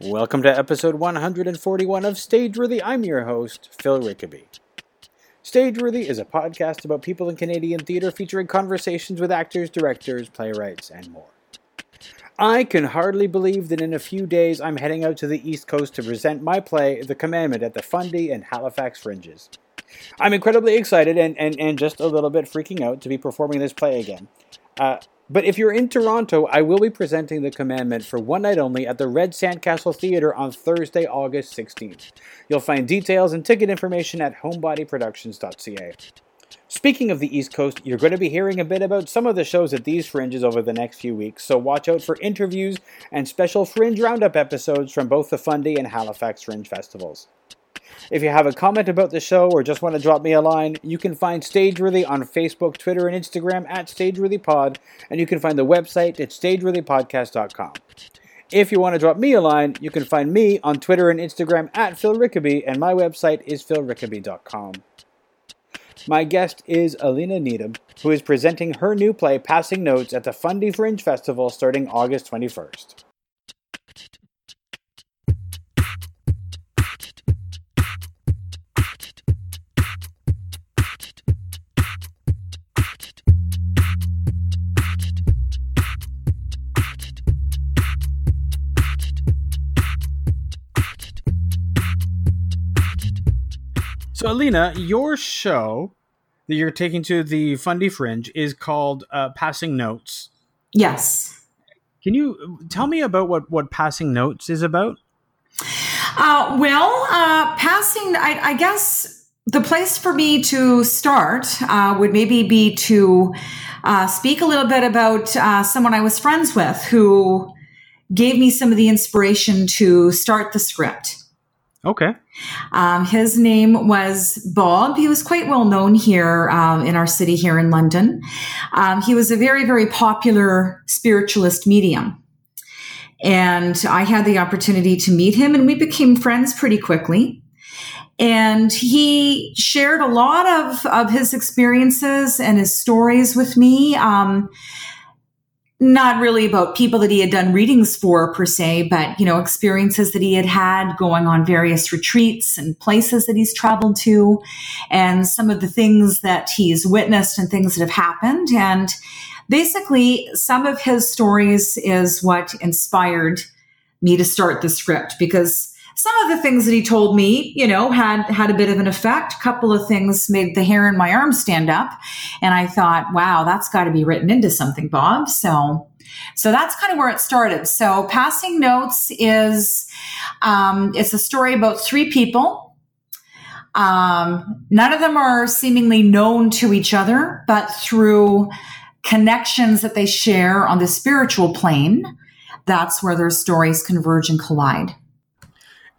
Welcome to episode 141 of Stageworthy. I'm your host, Phil Rickaby. Stageworthy is a podcast about people in Canadian theatre featuring conversations with actors, directors, playwrights, and more. I can hardly believe that in a few days I'm heading out to the East Coast to present my play, The Commandment, at the Fundy and Halifax Fringes. I'm incredibly excited and, and, and just a little bit freaking out to be performing this play again. Uh, but if you're in Toronto, I will be presenting The Commandment for one night only at the Red Sandcastle Theatre on Thursday, August 16th. You'll find details and ticket information at homebodyproductions.ca. Speaking of the East Coast, you're going to be hearing a bit about some of the shows at these fringes over the next few weeks, so watch out for interviews and special Fringe Roundup episodes from both the Fundy and Halifax Fringe festivals. If you have a comment about the show or just want to drop me a line, you can find Stageworthy on Facebook, Twitter, and Instagram at StageworthyPod, and you can find the website at StageworthyPodcast.com. If you want to drop me a line, you can find me on Twitter and Instagram at Phil Rickaby, and my website is philrickaby.com. My guest is Alina Needham, who is presenting her new play Passing Notes at the Fundy Fringe Festival starting August 21st. So, Alina, your show that you're taking to the Fundy Fringe is called uh, Passing Notes. Yes. Can you tell me about what, what Passing Notes is about? Uh, well, uh, passing, I, I, guess the place for me to start uh, would maybe be to uh, speak a little bit about uh, someone I was friends with who gave me some of the inspiration to start the script. Okay. Um, his name was Bob. He was quite well known here um, in our city here in London. Um, he was a very, very popular spiritualist medium. And I had the opportunity to meet him, and we became friends pretty quickly. And he shared a lot of, of his experiences and his stories with me. Not really about people that he had done readings for per se, but you know, experiences that he had had going on various retreats and places that he's traveled to, and some of the things that he's witnessed and things that have happened. And basically, some of his stories is what inspired me to start the script because some of the things that he told me, you know, had had a bit of an effect. A couple of things made the hair in my arm stand up, and I thought, wow, that's got to be written into something, Bob. So, so that's kind of where it started. So, passing notes is um, it's a story about three people. Um, none of them are seemingly known to each other, but through connections that they share on the spiritual plane, that's where their stories converge and collide.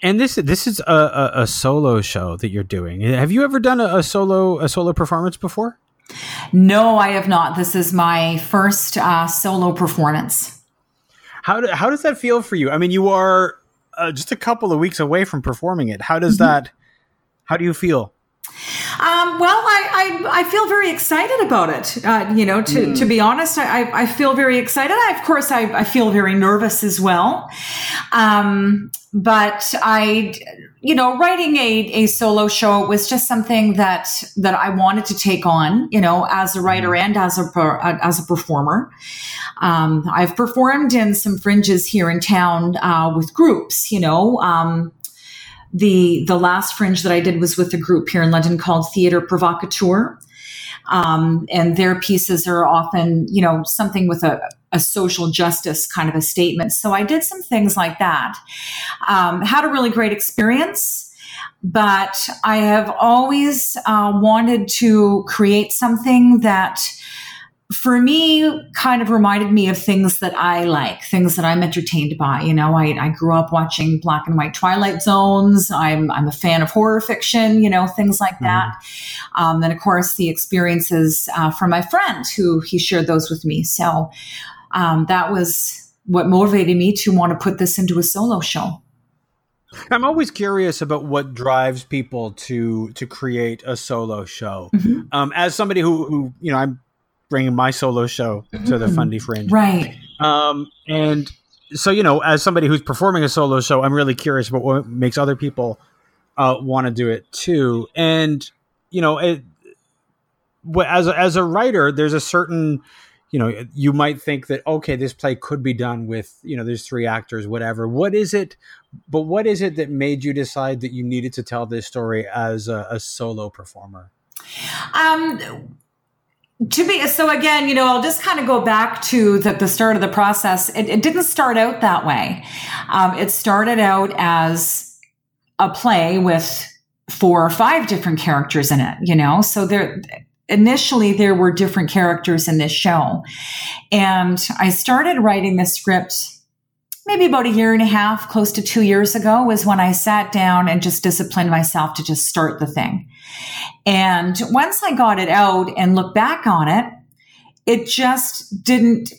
And this this is a, a, a, solo show that you're doing. Have you ever done a, a, solo a solo performance before? No, I have not. This is my first uh, solo performance. How do, how does that feel for you? I mean, you are uh, just a couple of weeks away from performing it. How does mm-hmm. that? How do you feel? Um, well, I, I, I, feel very excited about it. Uh, you know, to, mm. to be honest, I, I feel very excited. I, of course, I, I feel very nervous as well. Um, but I, you know, writing a, a solo show was just something that, that I wanted to take on, you know, as a writer mm. and as a, as a performer. Um, I've performed in some fringes here in town, uh, with groups, you know, um, the the last fringe that I did was with a group here in London called Theatre Provocateur. Um, and their pieces are often, you know, something with a, a, social justice kind of a statement. So I did some things like that. Um, had a really great experience, but I have always uh, wanted to create something that for me kind of reminded me of things that I like, things that I'm entertained by. You know, I, I grew up watching black and white Twilight Zones. I'm, I'm a fan of horror fiction, you know, things like mm-hmm. that. Um, and of course, the experiences uh, from my friend who he shared those with me. So um, that was what motivated me to want to put this into a solo show. I'm always curious about what drives people to to create a solo show. Mm-hmm. Um, as somebody who, who you know, I'm bringing my solo show to the mm-hmm. Fundy Fringe. Right. Um, and so you know, as somebody who's performing a solo show, I'm really curious about what makes other people uh, want to do it too. And you know, it, as a, as a writer, there's a certain you know you might think that okay this play could be done with you know there's three actors whatever what is it but what is it that made you decide that you needed to tell this story as a, a solo performer um to be so again you know i'll just kind of go back to the, the start of the process. It, it didn't start out that way. Um, it started out as a play with four or five different characters in it you know? So there initially there were different characters in this show. And I started writing the script maybe about a year and a half, close to two years ago, was when I sat down and just disciplined myself to just start the thing. And once I got it out and looked back on it, it just didn't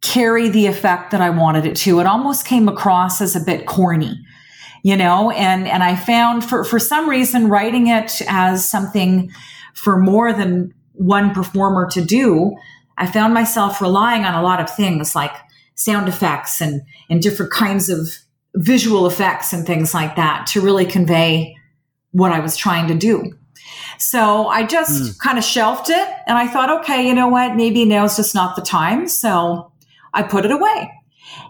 carry the effect that I wanted it to. It almost came across as a bit corny you know and and i found for for some reason writing it as something for more than one performer to do, I found myself relying on a lot of things like sound effects and, and different kinds of visual effects and things like that to really convey what I was trying to do. So I just mm. kind of shelved it and I thought, okay, you know what? Maybe now's just not the time. So I put it away.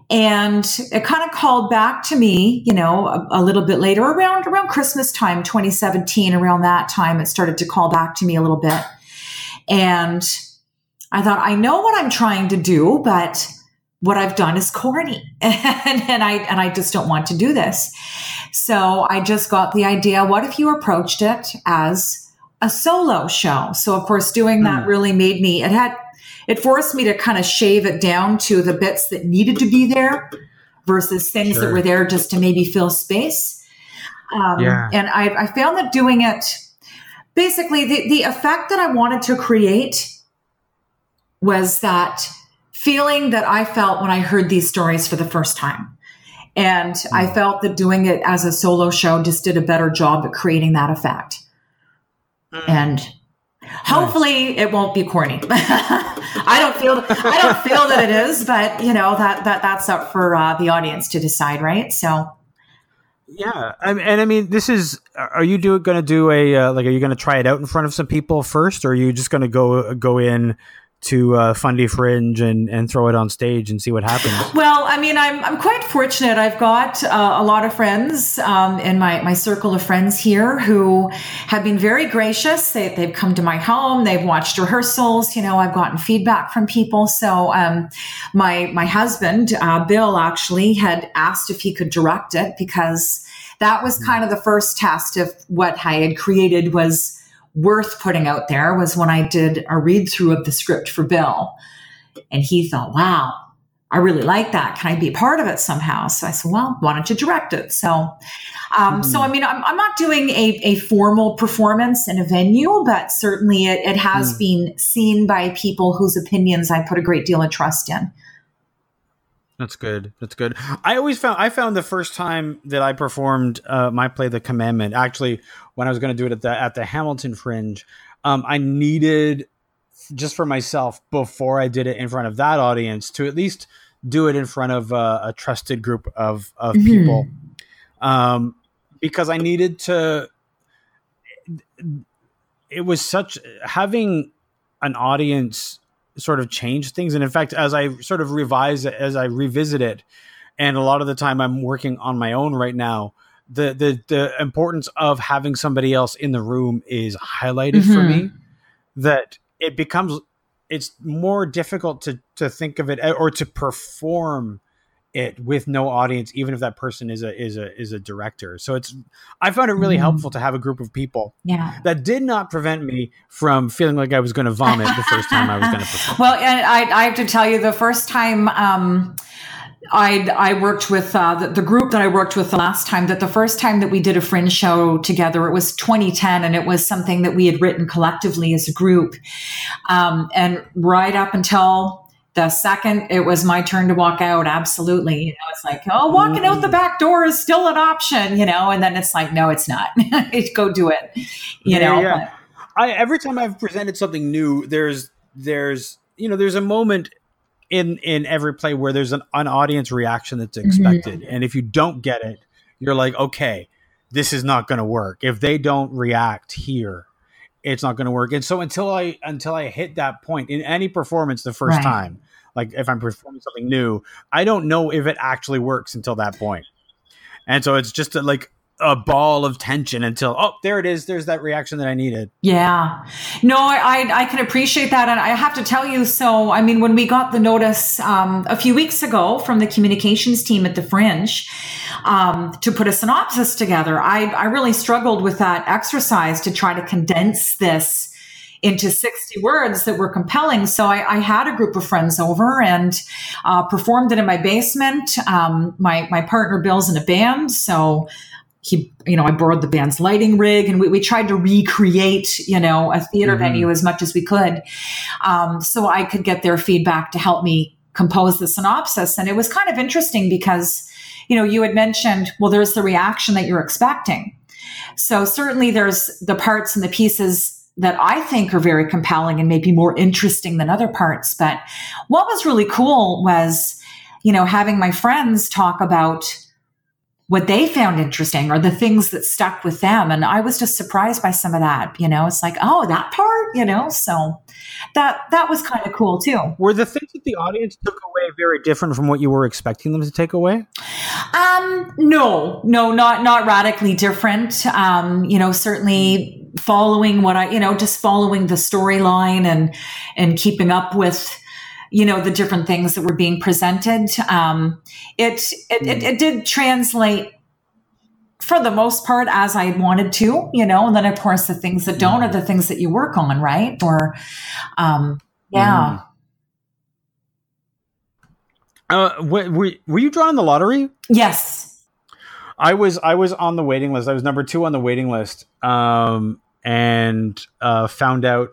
And it kind of called back to me, you know, a, a, little bit later around, around Christmas time, 2017, around that time, it started to call back to me a little bit. And I thought, I know what I'm trying to do, but what I've done is corny and, and I, and I just don't want to do this. So I just got the idea. What if you approached it as a solo show? So of course, doing that mm. really made me, it had, it forced me to kind of shave it down to the bits that needed to be there versus things sure. that were there just to maybe fill space. Um, yeah. And I, I found that doing it, basically, the, the effect that I wanted to create was that feeling that I felt when I heard these stories for the first time. And. I felt that doing it as a solo show just did a better job at creating that effect. Mm. And Hopefully, nice. it won't be corny. I don't feel I don't feel that it is, but you know that that that's up for uh, the audience to decide, right? So, yeah, and I mean, this is. Are you do going to do a uh, like? Are you going to try it out in front of some people first, or are you just going to go go in to uh, Fundy Fringe and, and throw it on stage and see what happens? Well, I mean, I'm, I'm quite fortunate. I've got uh, a lot of friends um, in my, my circle of friends here who have been very gracious. They, they've come to my home. They've watched rehearsals. You know, I've gotten feedback from people. So um, my, my husband, uh, Bill, actually had asked if he could direct it because that was hmm. kind of the first test of what I had created was worth putting out there was when I did a read through of the script for Bill. And he thought, wow, I really like that. Can I be a part of it somehow? So I said, well, why don't you direct it? So, um, mm-hmm. so I mean, I'm, I'm not doing a, a, formal performance in a venue, but certainly it, it has mm. been seen by people whose opinions I put a great deal of trust in. That's good. That's good. I always found I found the first time that I performed uh, my play, The Commandment. Actually, when I was going to do it at the at the Hamilton Fringe, um, I needed just for myself before I did it in front of that audience to at least do it in front of uh, a trusted group of of mm-hmm. people, um, because I needed to. It was such having an audience sort of change things. And in fact, as I sort of revise it, as I revisit it, and a lot of the time I'm working on my own right now, the the the importance of having somebody else in the room is highlighted mm-hmm. for me. Mm-hmm. That it becomes it's more difficult to to think of it or to perform it with no audience, even if that person is a is a is a director. So it's I found it really mm-hmm. helpful to have a group of people. Yeah. That did not prevent me from feeling like I was going to vomit the first time I was going to perform. Well, and I I have to tell you the first time um I I worked with uh, the, the, group that I worked with the last time. That the first time that we did a fringe show together, it was 2010, and it was something that we had written collectively as a group. Um, and right up until the second it was my turn to walk out, absolutely. You know, it's like, oh, walking out the back door is still an option, you know, and then it's like, no, it's not. It's go do it. You yeah, know. Yeah. I every time I've presented something new, there's there's you know, there's a moment in in every play where there's an, an audience reaction that's expected, mm-hmm. and if you don't get it, you're like, okay, this is not going to work. If they don't react here, it's not going to work. And so until I until I hit that point in any performance the first right. time, like if I'm performing something new, I don't know if it actually works until that point. And so it's just a, like a ball of tension until oh there it is there's that reaction that i needed yeah no i i can appreciate that and i have to tell you so i mean when we got the notice um, a few weeks ago from the communications team at the fringe um, to put a synopsis together i i really struggled with that exercise to try to condense this into 60 words that were compelling. So I, I had a group of friends over and uh, performed it in my basement. Um, my, my partner Bill's in a band. So he, you know, I borrowed the band's lighting rig and we, we tried to recreate, you know, a theater mm-hmm. venue as much as we could. Um, so I could get their feedback to help me compose the synopsis. And it was kind of interesting because, you know, you had mentioned, well, there's the reaction that you're expecting. So certainly there's the parts and the pieces that I think are very compelling and maybe more interesting than other parts. But what was really cool was, you know, having my friends talk about what they found interesting or the things that stuck with them. And I was just surprised by some of that, you know, it's like, oh, that part, you know, so that, that was kind of cool too. Were the things that the audience took away very different from what you were expecting them to take away? Um, no, no, not, not radically different. Um, you know, certainly following what I, you know, just following the storyline and, and keeping up with, you know the different things that were being presented um, it, it, it, it did translate for the most part as I wanted to, you know, and then of course the things that don't are the things that you work on, right? Or, um, yeah. Mm. Uh, were, were you drawing the lottery? Yes. I was, I was on the waiting list. I was number two on the waiting list. Um, and, uh, found out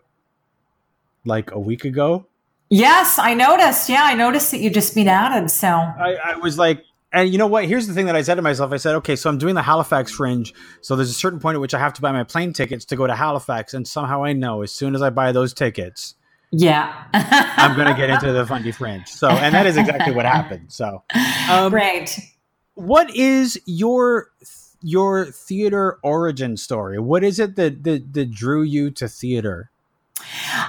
like a week ago Yes, I noticed. Yeah, I noticed that you just been added. So I, I was like, and you know what? Here's the thing that I said to myself. I said, okay, so I'm doing the Halifax Fringe. So there's a certain point at which I have to buy my plane tickets to go to Halifax. And somehow I know as soon as I buy those tickets, yeah, I'm going to get into the Fundy Fringe. So, and that is exactly what happened. So, um, right. What is your your theater origin story? What is it that that, that drew you to theater?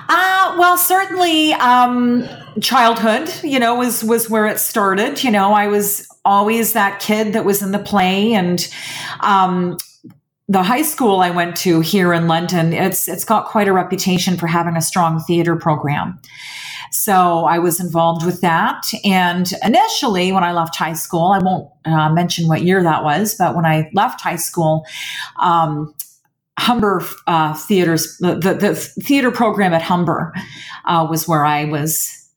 Uh, well, certainly, um, childhood, you know, was, was where it started. You know, I was always that kid that was in the play and, um, the high school I went to here in London, it's, it's got quite a reputation for having a strong theater program. So I was involved with that. And initially, when I left high school, I won't uh, mention what year that was, but when I left high school, um, Humber uh, theaters, the, the, the, theater program at Humber uh, was where I was,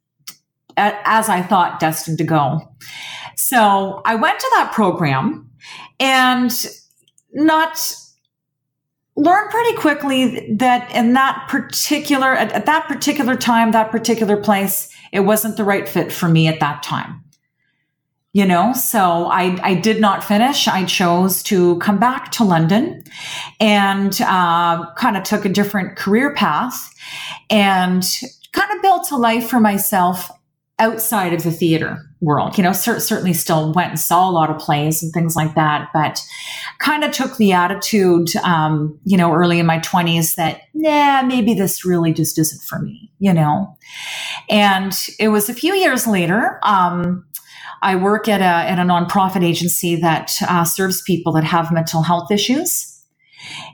at, as I thought, destined to go. So I went to that program and not learned pretty quickly that in that particular, at, at that particular time, that particular place, it wasn't the right fit for me at that time. You know so i i did not finish. I chose to come back to london and uh, kind of took a different career path and kind of built a life for myself outside of the theater world you know cer- certainly still went and saw a lot of plays and things like that but kind of took the attitude um, you know early in my 20s that nah maybe this really just isn't for me you know and it was a few years later um, I work at a, at a nonprofit agency that uh, serves people that have mental health issues.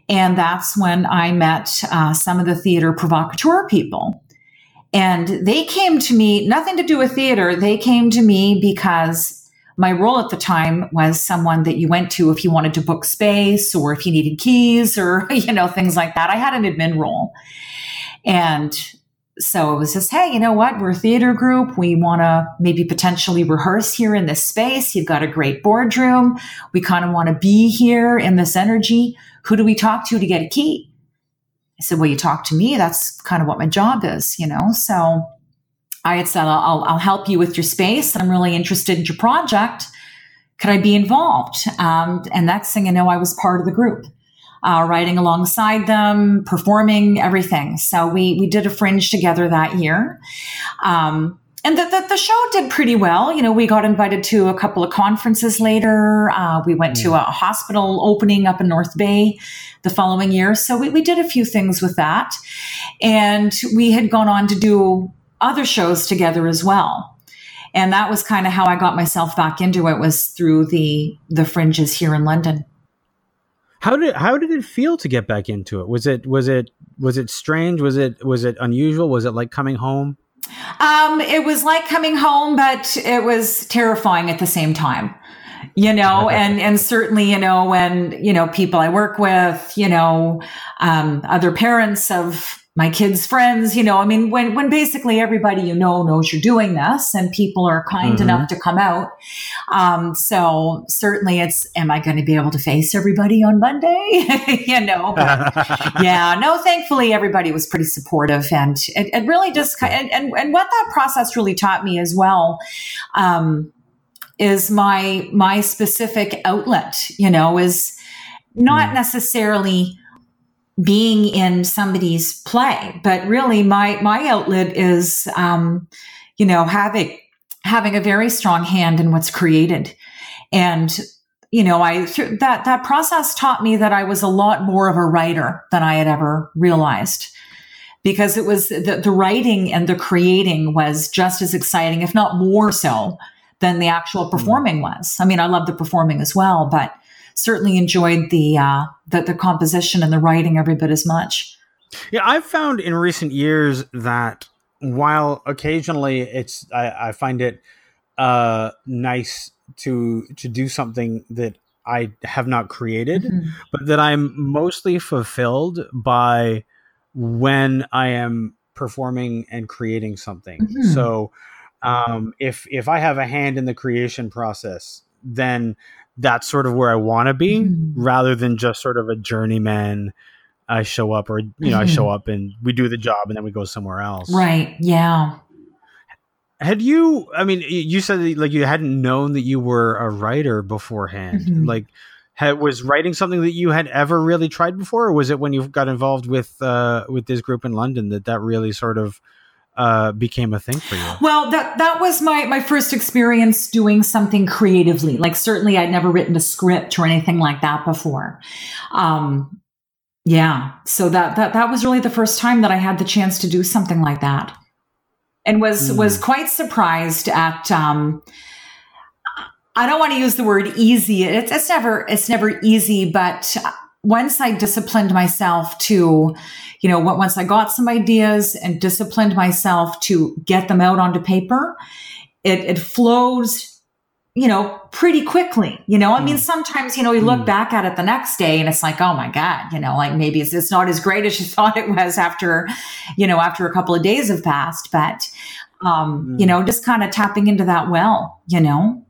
And that's when I met uh, some of the theater provocateur people. And they came to me, nothing to do with theater. They came to me because my role at the time was someone that you went to if you wanted to book space or if you needed keys or, you know, things like that. I had an admin role. And so it was just, hey, you know what? We're a theater group. We want to maybe potentially rehearse here in this space. You've got a great boardroom. We kind of want to be here in this energy. Who do we talk to to get a key? I said, well, you talk to me. That's kind of what my job is, you know? So I had said, I'll, I'll help you with your space. I'm really interested in your project. Could I be involved? Um, and next thing I know, I was part of the group uh, writing alongside them, performing everything. So we we did a fringe together that year. Um, and the, the, the, show did pretty well. You know, we got invited to a couple of conferences later. Uh, we went mm. to a hospital opening up in North Bay the following year. So we, we did a few things with that. And we had gone on to do other shows together as well. And that was kind of how I got myself back into it was through the the fringes here in London. How did how did it feel to get back into it? Was it was it was it strange? Was it was it unusual? Was it like coming home? Um, it was like coming home, but it was terrifying at the same time. You know, and and certainly, you know, when you know people I work with, you know, um, other parents of my kids' friends, you know, I mean, when, when basically everybody you know knows you're doing this and people are kind mm-hmm. enough to come out. Um, so certainly it's, am I going to be able to face everybody on Monday? you know, yeah, no, thankfully everybody was pretty supportive and it, it really just, and, and, and what that process really taught me as well, um, is my, my specific outlet, you know, is not mm. necessarily, being in somebody's play. But really, my my outlet is, um, you know, having having a very strong hand in what's created, and you know, I that that process taught me that I was a lot more of a writer than I had ever realized. Because it was the, the writing and the creating was just as exciting, if not more so, than the actual hmm. performing was. I mean, I love the performing as well, but certainly enjoyed the, uh, the, the composition and the writing every bit as much. Yeah, I've found in recent years that while occasionally it's I, I find it uh, nice to to do something that I have not created, mm-hmm. but that I'm mostly fulfilled by when I am performing and creating something. Mm-hmm. So um, if if I have a hand in the creation process, then that's sort of where I want to be mm-hmm. rather than just sort of a journeyman. I show up or, you know, mm-hmm. I show mm-hmm. up and we do the job and then we go somewhere else. Right. Yeah. Had you, I mean, you said that, like you hadn't known that you were a writer beforehand. Mm-hmm. Like, had, was writing something that you had ever really tried before, or was it when you got involved with uh, with this group in London that that really sort of uh, became a thing for you? Well, that that was my my first experience doing something creatively. Like certainly, I'd never written a script or anything like that before. Um, yeah, so that that that was really the first time that I had the chance to do something like that, and was mm. was quite surprised at. Um, I don't want to use the word easy. It's, it's never it's never easy, but once I disciplined myself to, you know, once I got some ideas and disciplined myself to get them out onto paper, it, it flows, you know, pretty quickly. You know, I mean, mm. sometimes, you know, you look mm. back at it the next day and it's like, oh my God, you know, like maybe it's, it's not as great as you thought it was after, you know, after a couple of days have passed. But, um, mm. you know, just kind of tapping into that well, you know.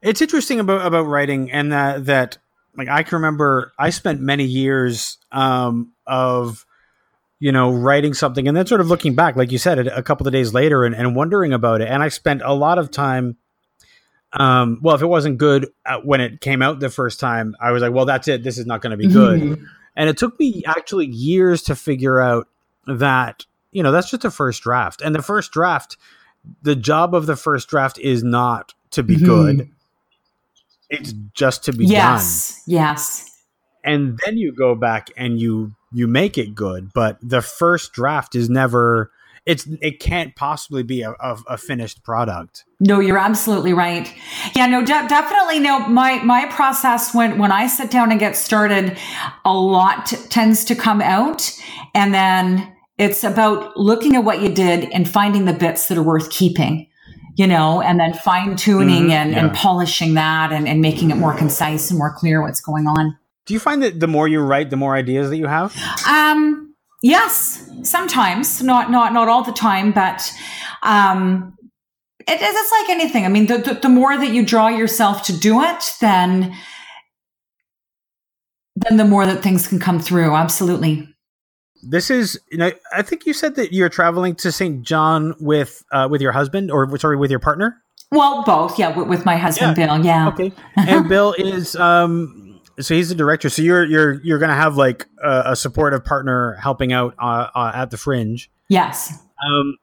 It's interesting about, about writing and that, that like I can remember I spent many years um, of you know writing something and then sort of looking back, like you said, a couple of days later and, and wondering about it. And I spent a lot of time. Um, well, if it wasn't good uh, when it came out the first time, I was like, well, that's it. This is not going to be good. Mm-hmm. And it took me actually years to figure out that you know that's just a first draft, and the first draft, the job of the first draft is not to be mm-hmm. good it's just to be yes, done. Yes. And then you go back and you you make it good, but the first draft is never it's it can't possibly be a, a, a, finished product. No, you're absolutely right. Yeah, no, de- definitely. No, my my process when when I sit down and get started, a lot t- tends to come out, and then it's about looking at what you did and finding the bits that are worth keeping you know, and then fine tuning mm-hmm, and, yeah. and polishing that and, and making it more concise and more clear what's going on. Do you find that the more you write, the more ideas that you have? Um, yes, sometimes, not not not all the time, but um, it, it's like anything. I mean, the, the, the more that you draw yourself to do it, then then the more that things can come through. Absolutely. This is, you know, I think you said that you're traveling to St. John with uh, with your husband, or sorry, with your partner. Well, both, yeah, with, with my husband yeah. Bill, yeah. Okay, and Bill is um, so he's the director. So you're you're you're gonna have like a, a supportive partner helping out uh, uh, at the Fringe. Yes. Um,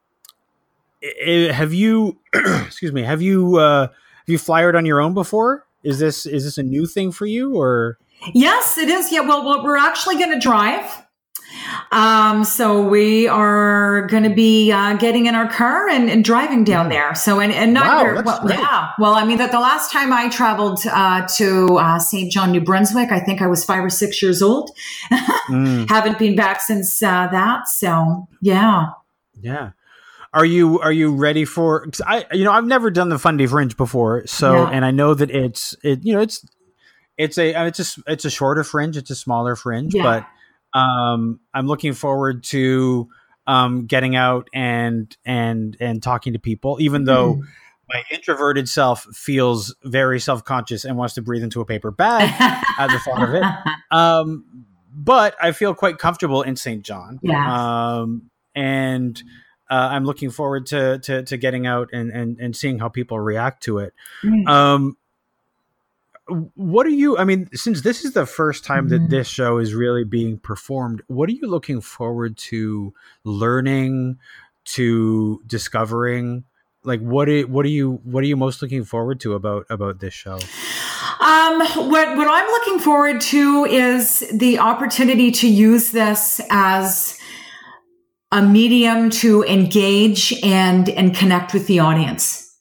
have you excuse me have you uh, have you flyered on your own before? Is this is this a new thing for you or? Yes, it is. Yeah. Well, well we're actually going to drive. Um, so we are going to be uh, getting in our car and, and, driving down there. So and and not Wow, that's well, great. yeah. Well, I mean that the last time I traveled uh, to uh, St. John, New Brunswick, I think I was five or six years old. Mm, Haven't been back since uh, that. So yeah. yeah. Are you are you ready for? I you know I've never done the Fundy Fringe before, so Yeah. and I know that it's it you know it's it's a it's just it's a shorter fringe, it's a smaller fringe, Yeah. but um, I'm looking forward to um, getting out and and and talking to people, even though Mm. my introverted self feels very self conscious and wants to breathe into a paper bag at the thought of it. Um, but I feel quite comfortable in St. John. Yeah. Um, and uh, I'm looking forward to, to to getting out and, and and seeing how people react to it. Mm. Um, what are you? I mean, since this is the first time that this show is really being performed, what are you looking forward to learning, to discovering? Like, what are, what are you what are you most looking forward to about about this show? Um, what what I'm looking forward to is the opportunity to use this as a medium to engage and and connect with the audience.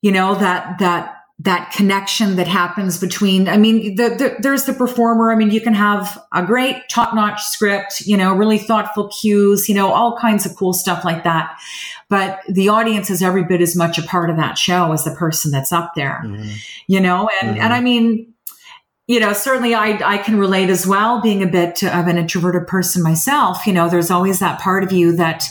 You know that that that connection that happens between. I mean, the, the, there's the performer. I mean, you can have a great top notch script. You know, really thoughtful cues. You know, all kinds of cool stuff like that. But the audience is every bit as much a part of that show as the person that's up there you know and Mhm. and i mean you know certainly i i can relate as well being a bit of an introverted person myself you know there's always that part of you that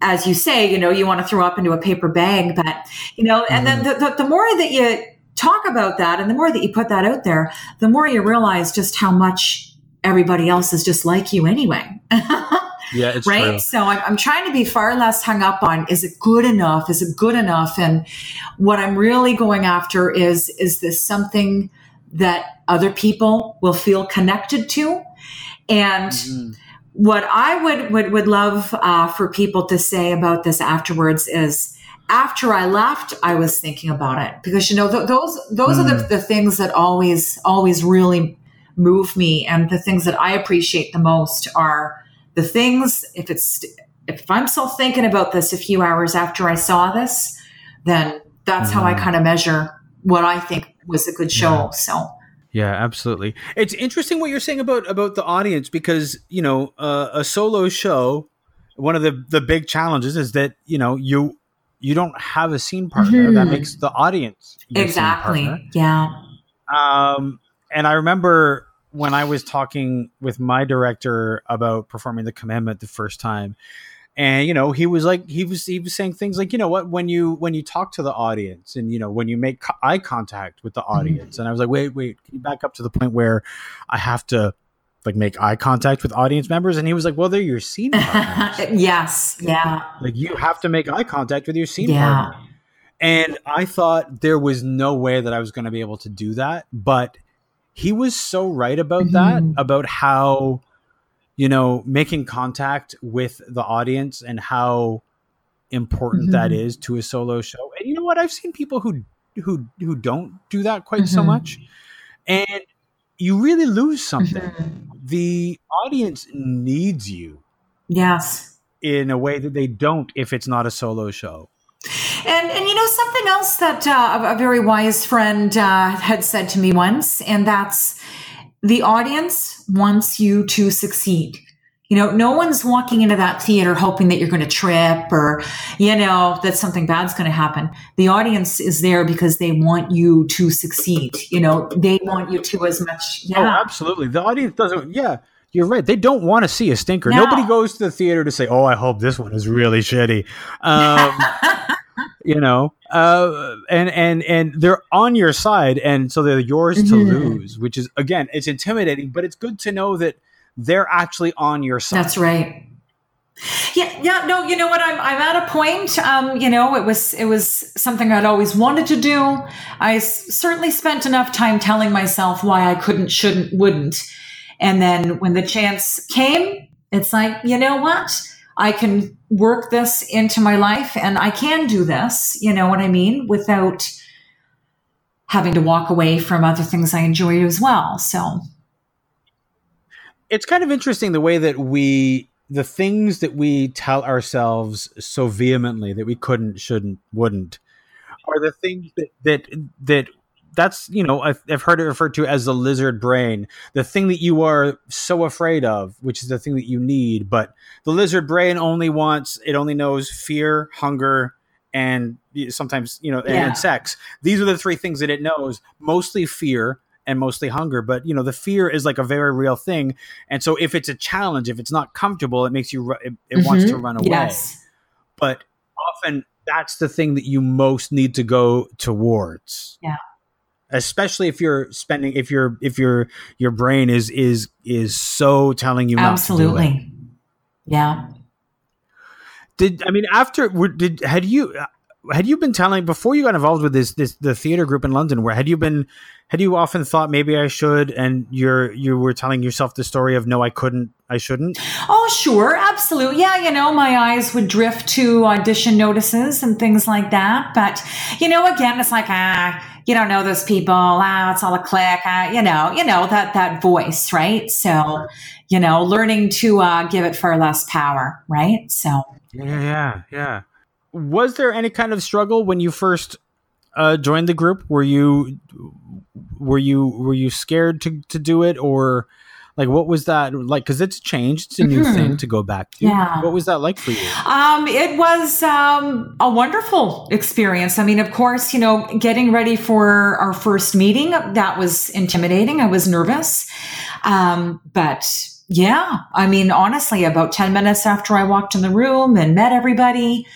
as you say you know you want to throw up into a paper bag but you know and then the, the, the more that you talk about that and the more that you put that out there the more you realize just how much everybody else is just like you anyway Yeah, it's right? true. So I'm, I'm trying to be far less hung up on is it good enough? Is it good enough? And what I'm really going after is is this something that other people will feel connected to? And Mhm. What I would would would love uh, for people to say about this afterwards is. After I left, I was thinking about it because you know th- those those are the, the things that always always really move me, and the things that I appreciate the most are the things if it's if i'm still thinking about this a few hours after i saw this then that's how i Mhm. kind of measure what i think was a good show so Yeah, absolutely. It's interesting what you're saying about about the audience because you know uh, a solo show. One of the the big challenges is that you know you you don't have a scene partner that Mhm. makes the audience exactly yeah Um, and I remember when I was talking with my director about performing the commandment the first time, and you know he was like he was he was saying things like you know what when you when you talk to the audience and you know when you make co- eye contact with the audience, and I was like wait wait can you back up to the point where I have to like make eye contact with audience members, and he was like well they're your scene yes yeah like you have to make eye contact with your scene Yeah. partner. And I thought there was no way that I was going to be able to do that. But he was so right about that, Mhm. about how, you know, making contact with the audience and how important that Mhm. is to a solo show. And you know what? I've seen people who who who don't do that quite so Mhm. much. And you really lose something. Mhm. The audience needs you yes in a way that they don't if it's not a solo show. And and you know something else that uh, a, a very wise friend uh, had said to me once, and that's the audience wants you to succeed. You know, no one's walking into that theater hoping that you're going to trip or, you know, that something bad's going to happen. The audience is there because they want you to succeed. You know, they want you to as much. Oh, Yeah. absolutely. The audience doesn't. Yeah, you're right. They don't want to see a stinker. No. Nobody goes to the theater to say, "Oh, I hope this one is really shitty." Um, you know, uh, and and and they're on your side, and so they're yours to Mhm. lose. Which is again, it's intimidating, but it's good to know that they're actually on your side. That's right. Yeah, yeah, no, you know what? I'm I'm at a point. Um, you know, it was it was something I'd always wanted to do. I s- certainly spent enough time telling myself why I couldn't, shouldn't, wouldn't, and then when the chance came, it's like, you know what? I can work this into my life and I can do this, you know what I mean, without having to walk away from other things I enjoy as well. So it's kind of interesting the way that we the things that we tell ourselves so vehemently that we couldn't, shouldn't, wouldn't are the things that that that that's you know I've, I've, heard it referred to as the lizard brain the thing that you are so afraid of which is the thing that you need but the lizard brain only wants it only knows fear hunger and sometimes you know yeah. and sex these are the three things that it knows mostly fear and mostly hunger but you know the fear is like a very real thing and so if it's a challenge if it's not comfortable it makes you it, it mm-hmm. wants to run away yes. but often that's the thing that you most need to go towards yeah especially if you're spending if your if your your brain is is is so telling you absolutely. Yeah. Did i mean after did had you had you been telling before you got involved with this this the theater group in london where had you been had you often thought maybe i should and you're you were telling yourself the story of no i couldn't i shouldn't oh sure. Absolutely yeah you know my eyes would drift to audition notices and things like that. But you know again it's like ah you don't know those people. Ah, it's all a click. Ah, you know, you know that that voice, right? So, you know, learning to uh, give it far less power, right? So, yeah, yeah, yeah. Was there any kind of struggle when you first uh, joined the group? Were you were you were you scared to to do it, or like, what was that like? Because it's changed; it's a new mm-hmm. thing to go back to. Yeah. What was that like for you? Um, it was um, a wonderful experience. I mean, of course, you know, getting ready for our first meeting that was intimidating. I was nervous, um, but yeah, I mean, honestly, about ten minutes after I walked in the room and met everybody,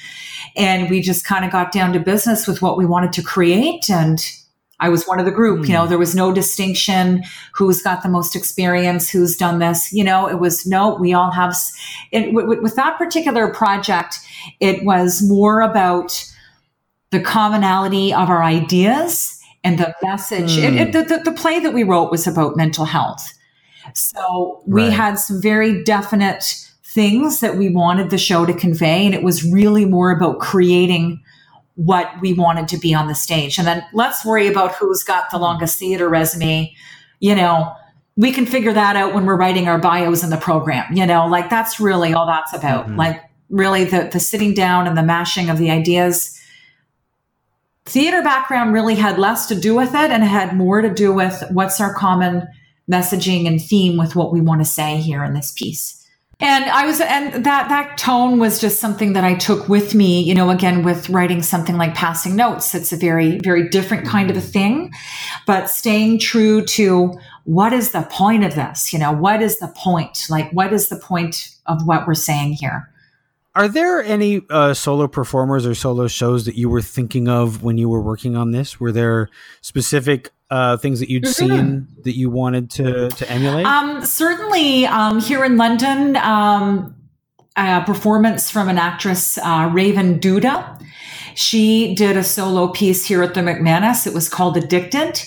and we just kind of got down to business with what we wanted to create and I was one of the group. Mm. You know, hmm. there was no distinction who's got the most experience, who's done this. You know, it was no, we all have. It, w- with that particular project, it was more about the commonality of our ideas and the message. Mm. It, it, the, the, play that we wrote was about mental health. So we right. had some very definite things that we wanted the show to convey, and it was really more about creating what we wanted to be on the stage. And then let's worry about who's got the longest theater resume. You know, we can figure that out when we're writing our bios in the program. You know, like that's really all that's about. Mm-hmm. Like really the the sitting down and the mashing of the ideas. Theater background really had less to do with it and had more to do with what's our common messaging and theme with what we want to say here in this piece. And I was, and that, that tone was just something that I took with me, you know, again, with writing something like passing notes. It's a very, very different kind of a thing, but staying true to what is the point of this? You know, what is the point? Like, what is the point of what we're saying here? Are there any uh, solo performers or solo shows that you were thinking of when you were working on this? Were there specific uh, things that you'd mm-hmm. seen that you wanted to to emulate? Um, certainly, um, here in London, um, a performance from an actress, uh, Raven Duda. She did a solo piece here at the McManus. It was called Addicted.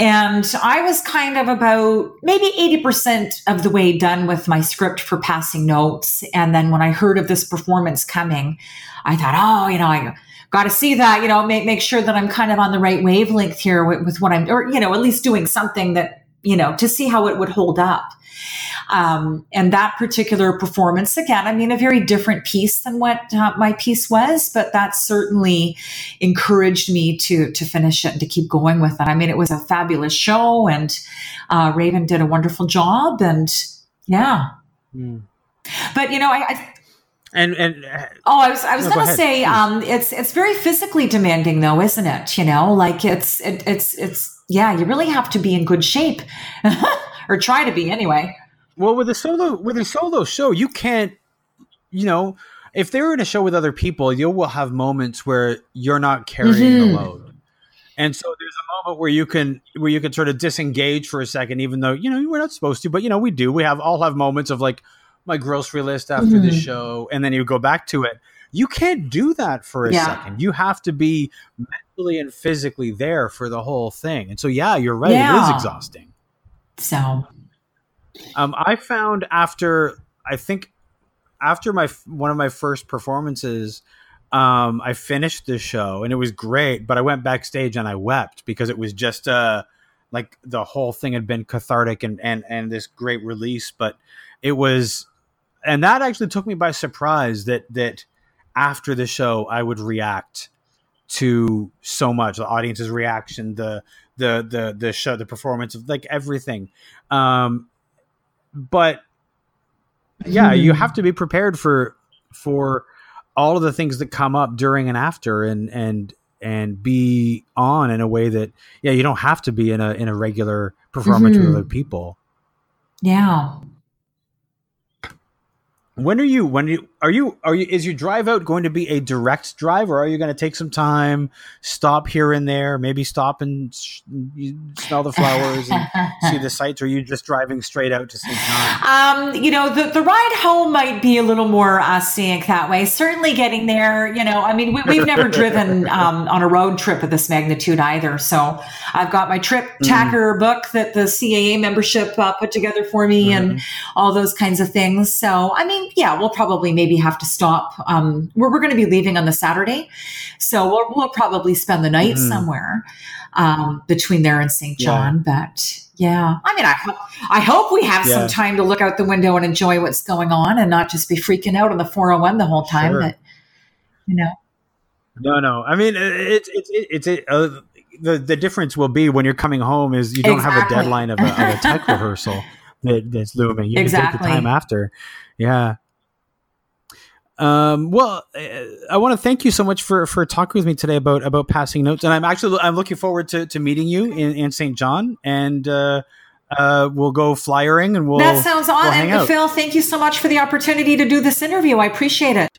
And I was kind of about maybe 80% of the way done with my script for passing notes. And then when I heard of this performance coming, I thought, oh, you know, I got to see that, you know, make, make sure that I'm kind of on the right wavelength here with, with what I'm, or, you know, at least doing something that, you know, to see how it would hold up. Um, and that particular performance, again, I mean, a very different piece than what uh, my piece was, but that certainly encouraged me to to finish it and to keep going with it. I mean, it was a fabulous show, and uh, Raven did a wonderful job, and yeah. Mm. But you know, I, I and and uh, oh, I was I was no, going to say, um, it's it's very physically demanding, though, isn't it? You know, like it's it, it's it's yeah, you really have to be in good shape, or try to be anyway. Well, with a solo with a solo show, you can't, you know, if they're in a show with other people, you will have moments where you're not carrying mm-hmm. the load. And so there's a moment where you can where you can sort of disengage for a second, even though you know we're not supposed to, but you know we do. We have all have moments of like, my grocery list after mm-hmm. the show, and then you go back to it. You can't do that for a yeah. second. You have to be mentally and physically there for the whole thing. And so, yeah, you're right. Yeah. It is exhausting. So, um, I found after I think after my one of my first performances, um, I finished the show and it was great. But I went backstage and I wept because it was just uh like the whole thing had been cathartic and and and this great release. But it was, and that actually took me by surprise that that after the show I would react to so much the audience's reaction the the the the show the performance of like everything um but yeah you have to be prepared for for all of the things that come up during and after and and and be on in a way that yeah you don't have to be in a in a regular performance Mhm. with other people Yeah. When are you when you are you are you is your drive out going to be a direct drive or are you going to take some time stop here and there maybe stop and sh- smell the flowers and see the sights or are you just driving straight out to st john Um, you know, the, the ride home might be a little more uh, scenic that way. Certainly getting there, you know, I mean, we, we've never driven um, on a road trip of this magnitude either. So I've got my trip tracker book that the CAA membership uh, put together for me and all those kinds of things. So, I mean, yeah, we'll probably maybe have to stop. Um, we're we're going to be leaving on the Saturday. So we'll, we'll probably spend the night Mhm. somewhere um, between there and St. Yeah. John. But yeah, I mean, I, ho- I hope we have Yeah. some time to look out the window and enjoy what's going on and not just be freaking out on the 401 the whole time. Sure. But, you know, no no i mean it's it's it's it, uh, the the difference will be when you're coming home is you don't have a deadline of a, of a tech rehearsal that, that's looming you can take Exactly. the time after yeah um, well, uh, I want to thank you so much for for talking with me today about about passing notes, and I'm actually I'm looking forward to, to meeting you in, in St. John, and uh, uh, we'll go flyering, and we'll that sounds we'll awesome. and out. Phil, thank you so much for the opportunity to do this interview. I appreciate it.